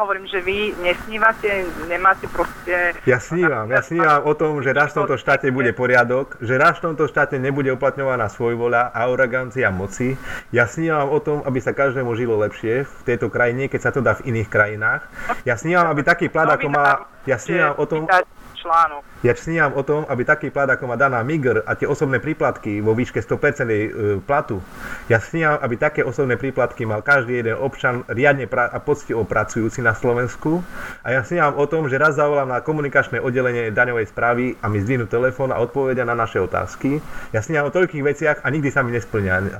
hovorím, že vy nesnívate, nemáte proste... Ja snívam, ja snívam o tom, že raz v tomto štáte bude poriadok, že raz v tomto štáte nebude uplatňovaná svojvoľa a arogancia moci. Ja snívam o tom, aby sa každému žilo lepšie v tejto krajine, keď sa to dá v iných krajinách. Ja snívam, aby taký plat, ako má... Ja snívam o tom článok. Ja snívam o tom, aby taký plat, ako má daná MIGR a tie osobné príplatky vo výške 100% e, platu, ja snívam, aby také osobné príplatky mal každý jeden občan riadne pra- a poctivo pracujúci na Slovensku. A ja snívam o tom, že raz zavolám na komunikačné oddelenie daňovej správy a mi zdvihnú telefón a odpovedia na naše otázky. Ja snívam o toľkých veciach a nikdy sa mi nesplňa.